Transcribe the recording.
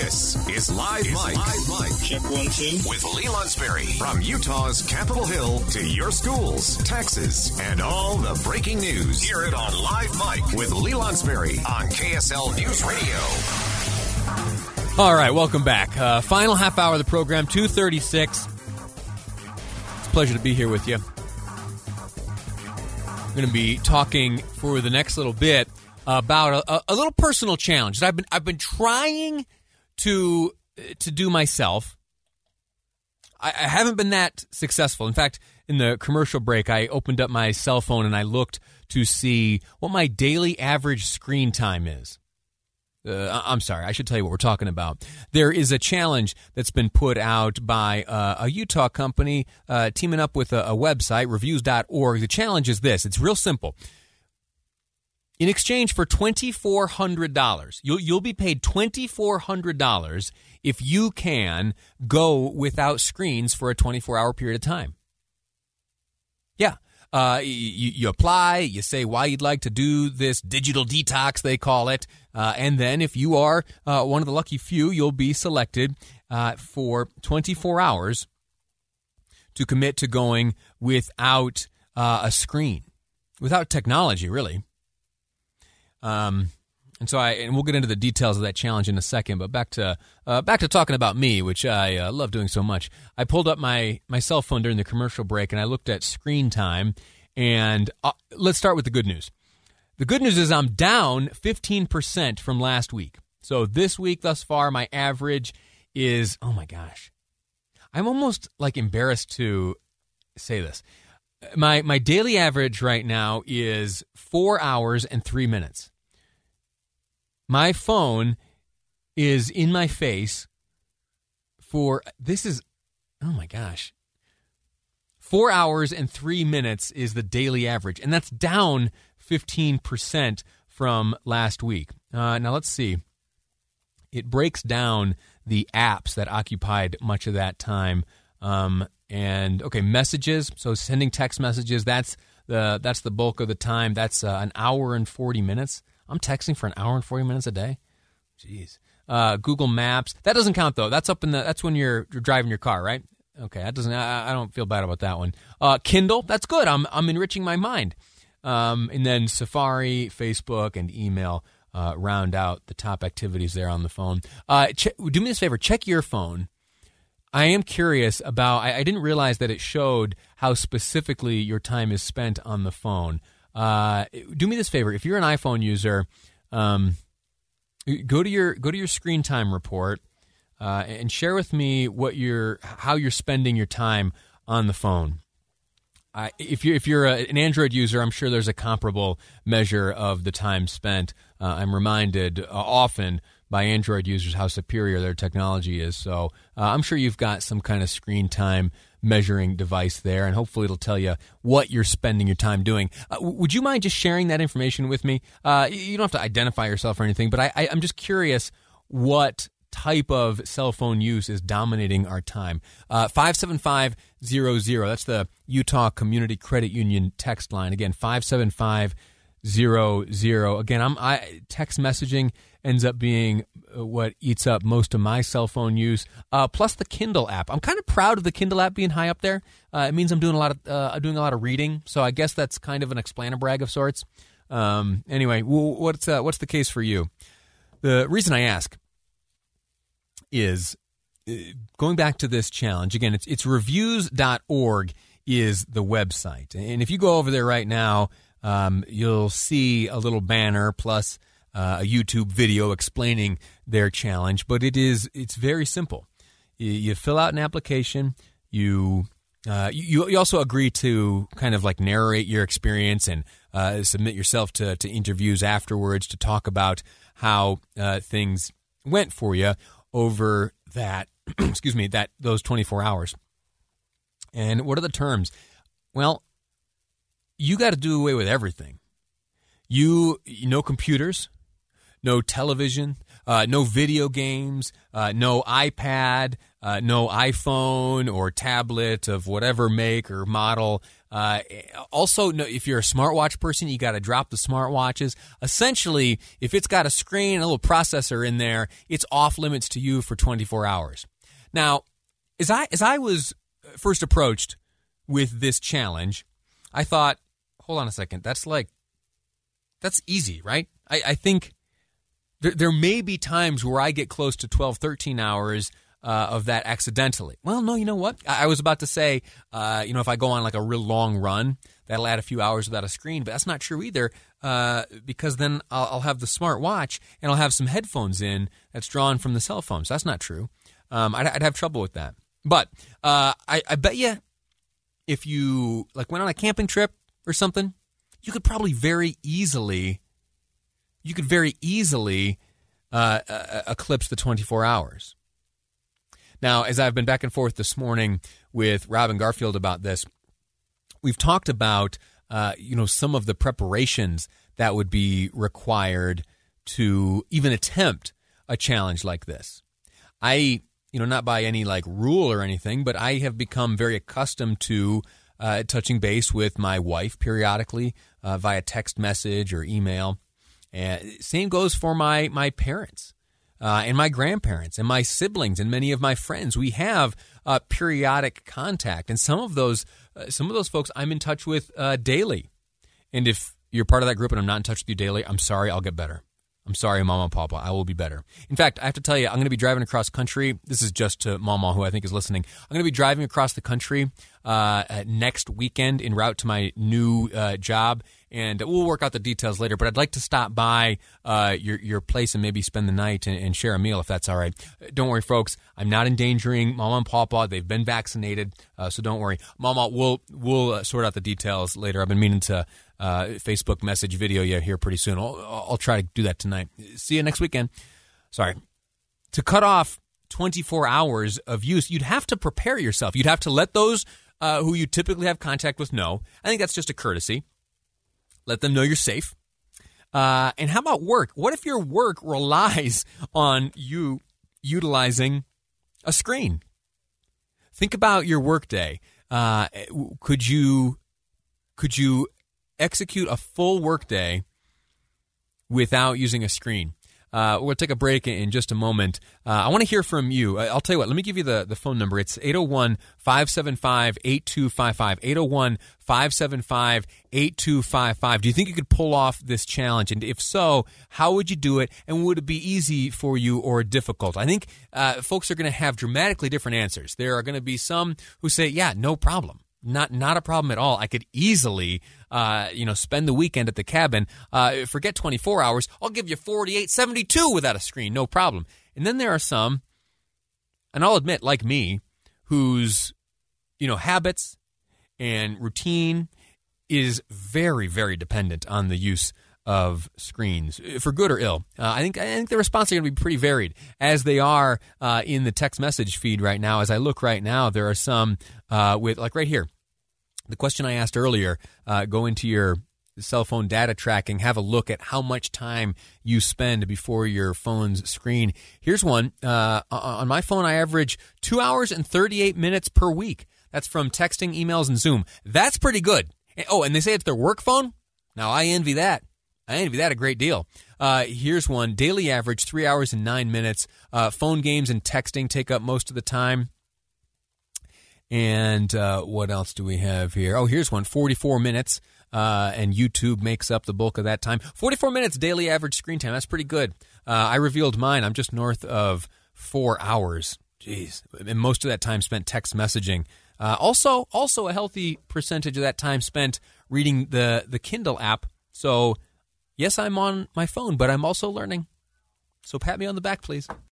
This is Live Mic. Live Mic. Check one, two. With Lee Lonsberry. From Utah's Capitol Hill to your schools, taxes, and all the breaking news. Hear it on Live Mic with Lee Lonsberry on KSL News Radio. All right, welcome back. Uh, final half hour of the program, 236. It's a pleasure to be here with you. I'm going to be talking for the next little bit about a, a little personal challenge that I've been I've been trying to to do myself. I, I haven't been that successful. In fact, in the commercial break, I opened up my cell phone and I looked to see what my daily average screen time is. Uh, I'm sorry, I should tell you what we're talking about. There is a challenge that's been put out by uh, a Utah company uh, teaming up with a, a website, reviews.org. The challenge is this it's real simple. In exchange for $2,400, you'll, you'll be paid $2,400 if you can go without screens for a 24 hour period of time. Yeah. Uh, you, you, apply, you say why you'd like to do this digital detox, they call it. Uh, and then, if you are uh, one of the lucky few, you'll be selected uh, for 24 hours to commit to going without uh, a screen, without technology, really. Um, and so I and we'll get into the details of that challenge in a second. But back to uh, back to talking about me, which I uh, love doing so much. I pulled up my my cell phone during the commercial break and I looked at screen time. And uh, let's start with the good news. The good news is I'm down 15% from last week. So this week thus far, my average is oh my gosh, I'm almost like embarrassed to say this. My my daily average right now is four hours and three minutes. My phone is in my face for this is oh my gosh. Four hours and three minutes is the daily average, and that's down 15% from last week. Uh, now, let's see. It breaks down the apps that occupied much of that time. Um, and okay, messages. So sending text messages. That's the that's the bulk of the time. That's uh, an hour and forty minutes. I'm texting for an hour and forty minutes a day. Jeez. Uh, Google Maps. That doesn't count though. That's up in the. That's when you're, you're driving your car, right? Okay, that doesn't. I, I don't feel bad about that one. Uh, Kindle. That's good. I'm I'm enriching my mind. Um, and then Safari, Facebook, and email uh, round out the top activities there on the phone. Uh, ch- do me this favor. Check your phone I am curious about. I, I, didn't realize that it showed how specifically your time is spent on the phone. Uh, do me this favor: if you're an iPhone user, um, go to your go to your screen time report uh, and share with me what you're how you're spending your time on the phone. Uh, if you're if you're a, an Android user, I'm sure there's a comparable measure of the time spent. Uh, I'm reminded uh, often by Android users how superior their technology is. So uh, I'm sure you've got some kind of screen time measuring device there, and hopefully it'll tell you what you're spending your time doing. Uh, would you mind just sharing that information with me? Uh, you don't have to identify yourself or anything, but I, I, I'm just curious what type of cell phone use is dominating our time. Uh, 57500, that's the Utah Community Credit Union text line. Again, 57500. Again, I'm I text messaging ends up being uh, what eats up most of my cell phone use. Uh, plus the Kindle app. I'm kind of proud of the Kindle app being high up there. Uh, it means I'm doing a lot of uh, doing a lot of reading. So I guess that's kind of an explainer brag of sorts. Um, anyway, what's uh, what's the case for you? The reason I ask is uh, going back to this challenge again. It's it's reviews.org is the website, and if you go over there right now, um, you'll see a little banner plus uh, a YouTube video explaining their challenge, but it is it's very simple. You, you fill out an application. You, uh, you you also agree to kind of like narrate your experience and uh, submit yourself to to interviews afterwards to talk about how uh, things went for you over that excuse me that those 24 hours. And what are the terms? Well, you got to do away with everything. You, you know computers, no television, Uh, no video games, uh, no iPad, uh, no iPhone or tablet of whatever make or model. Uh, also, no, if you're a smartwatch person, you got to drop the smartwatches. Essentially, if it's got a screen and a little processor in there, it's off limits to you for 24 hours. Now, as I as I was first approached with this challenge, I thought, hold on a second, that's like that's easy, right? I, I think there, there may be times where I get close to 12, 13 hours uh, of that accidentally. Well, no, you know what? I, I was about to say, uh, you know, if I go on like a real long run, that'll add a few hours without a screen, but that's not true either uh, because then I'll, I'll, have the smart watch and I'll have some headphones in that's drawn from the cell phone. So that's not true. Um, I'd, I'd, have trouble with that. But uh, I, I bet you if you like went on a camping trip or something, you could probably very easily, you could very easily uh, uh, eclipse the 24 hours. Now, as I've been back and forth this morning with Robin Garfield about this, we've talked about uh, you know some of the preparations that would be required to even attempt a challenge like this. I, you know, not by any like rule or anything, but I have become very accustomed to uh, touching base with my wife periodically uh, via text message or email. And same goes for my my parents uh, and my grandparents and my siblings and many of my friends. We have uh, periodic contact, and some of those uh, some of those folks I'm in touch with uh, daily. And if you're part of that group and I'm not in touch with you daily, I'm sorry. I'll get better. I'm sorry, Mama and Papa. I will be better. In fact, I have to tell you, I'm going to be driving across country. This is just to Mama, who I think is listening. I'm going to be driving across the country uh, next weekend en route to my new uh, job, and we'll work out the details later. But I'd like to stop by uh, your your place and maybe spend the night and, and, share a meal if that's all right. Don't worry, folks. I'm not endangering Mama and Papa. They've been vaccinated, uh, so don't worry. Mama, we'll we'll uh, sort out the details later. I've been meaning to uh, Facebook message video you here pretty soon. I'll, I'll try to do that tonight. See you next weekend. Sorry. To cut off 24 hours of use, you'd have to prepare yourself. You'd have to let those uh, who you typically have contact with know. I think that's just a courtesy. Let them know you're safe. Uh, and how about work? What if your work relies on you utilizing a screen? Think about your workday. Uh, could you could you execute a full workday without using a screen? Uh, we'll take a break in just a moment. Uh, I want to hear from you. I'll tell you what, let me give you the, the phone number. It's 801 575 8255. 801 575 8255. Do you think you could pull off this challenge? And if so, how would you do it? And would it be easy for you or difficult? I think uh, folks are going to have dramatically different answers. There are going to be some who say, yeah, no problem. Not not a problem at all. I could easily, uh, you know, spend the weekend at the cabin. Uh, forget 24 hours. I'll give you 48, 72 without a screen, no problem. And then there are some, and I'll admit, like me, whose, you know, habits and routine is very, very dependent on the use of screens, for good or ill. Uh, I think I think the response are going to be pretty varied, as they are uh, in the text message feed right now. As I look right now, there are some uh, with like right here. The question I asked earlier: uh, go into your cell phone data tracking, have a look at how much time you spend before your phone's screen. Here's one uh, on my phone. I average two hours and 38 minutes per week. That's from texting, emails, and Zoom. That's pretty good. Oh, and they say it's their work phone. Now I envy that. I envy that a great deal. Uh, here's one daily average three hours and nine minutes. Uh, phone games and texting take up most of the time. And uh, what else do we have here? Oh, here's one 44 minutes. Uh, and YouTube makes up the bulk of that time. 44 minutes daily average screen time. That's pretty good. Uh, I revealed mine. I'm just north of four hours. Jeez. And most of that time spent text messaging. Uh, also, also a healthy percentage of that time spent reading the the Kindle app. So Yes, I'm on my phone, but I'm also learning. So pat me on the back, please.